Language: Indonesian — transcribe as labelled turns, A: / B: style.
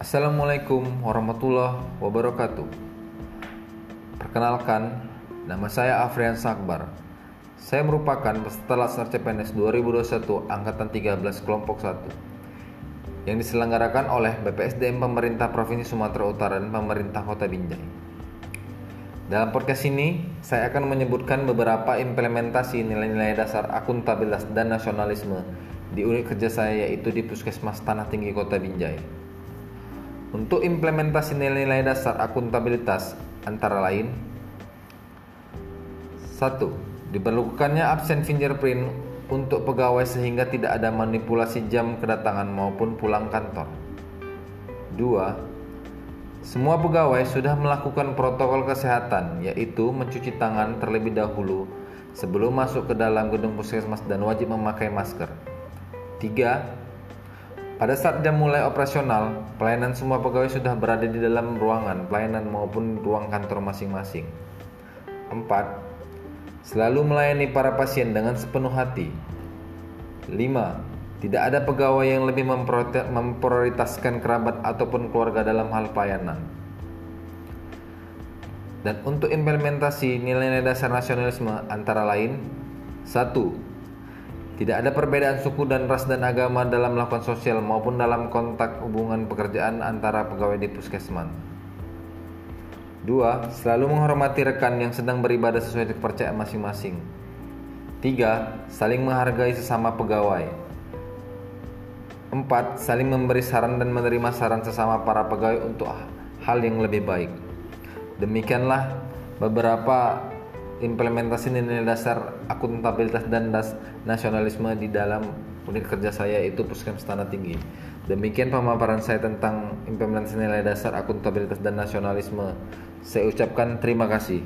A: Assalamualaikum warahmatullahi wabarakatuh. Perkenalkan, nama saya Afrian Sakbar. Saya merupakan peserta Laskar CPNS 2021 Angkatan 13 Kelompok 1 yang diselenggarakan oleh BPSDM Pemerintah Provinsi Sumatera Utara dan Pemerintah Kota Binjai. Dalam podcast ini, saya akan menyebutkan beberapa implementasi nilai-nilai dasar akuntabilitas dan nasionalisme di unit kerja saya yaitu di Puskesmas Tanah Tinggi Kota Binjai. Untuk implementasi nilai-nilai dasar akuntabilitas antara lain 1. Diperlukannya absen fingerprint untuk pegawai sehingga tidak ada manipulasi jam kedatangan maupun pulang kantor. 2. Semua pegawai sudah melakukan protokol kesehatan yaitu mencuci tangan terlebih dahulu sebelum masuk ke dalam gedung puskesmas dan wajib memakai masker. 3. Pada saat jam mulai operasional, pelayanan semua pegawai sudah berada di dalam ruangan pelayanan maupun ruang kantor masing-masing. 4. Selalu melayani para pasien dengan sepenuh hati. 5. Tidak ada pegawai yang lebih memprioritaskan kerabat ataupun keluarga dalam hal pelayanan. Dan untuk implementasi nilai-nilai dasar nasionalisme antara lain 1 tidak ada perbedaan suku dan ras dan agama dalam melakukan sosial maupun dalam kontak hubungan pekerjaan antara pegawai di puskesmas. 2. Selalu menghormati rekan yang sedang beribadah sesuai kepercayaan masing-masing. 3. Saling menghargai sesama pegawai. 4. Saling memberi saran dan menerima saran sesama para pegawai untuk hal yang lebih baik. Demikianlah beberapa implementasi nilai dasar akuntabilitas dan das nasionalisme di dalam unit kerja saya itu Puskesmas Tanah Tinggi. Demikian pemaparan saya tentang implementasi nilai dasar akuntabilitas dan nasionalisme. Saya ucapkan terima kasih.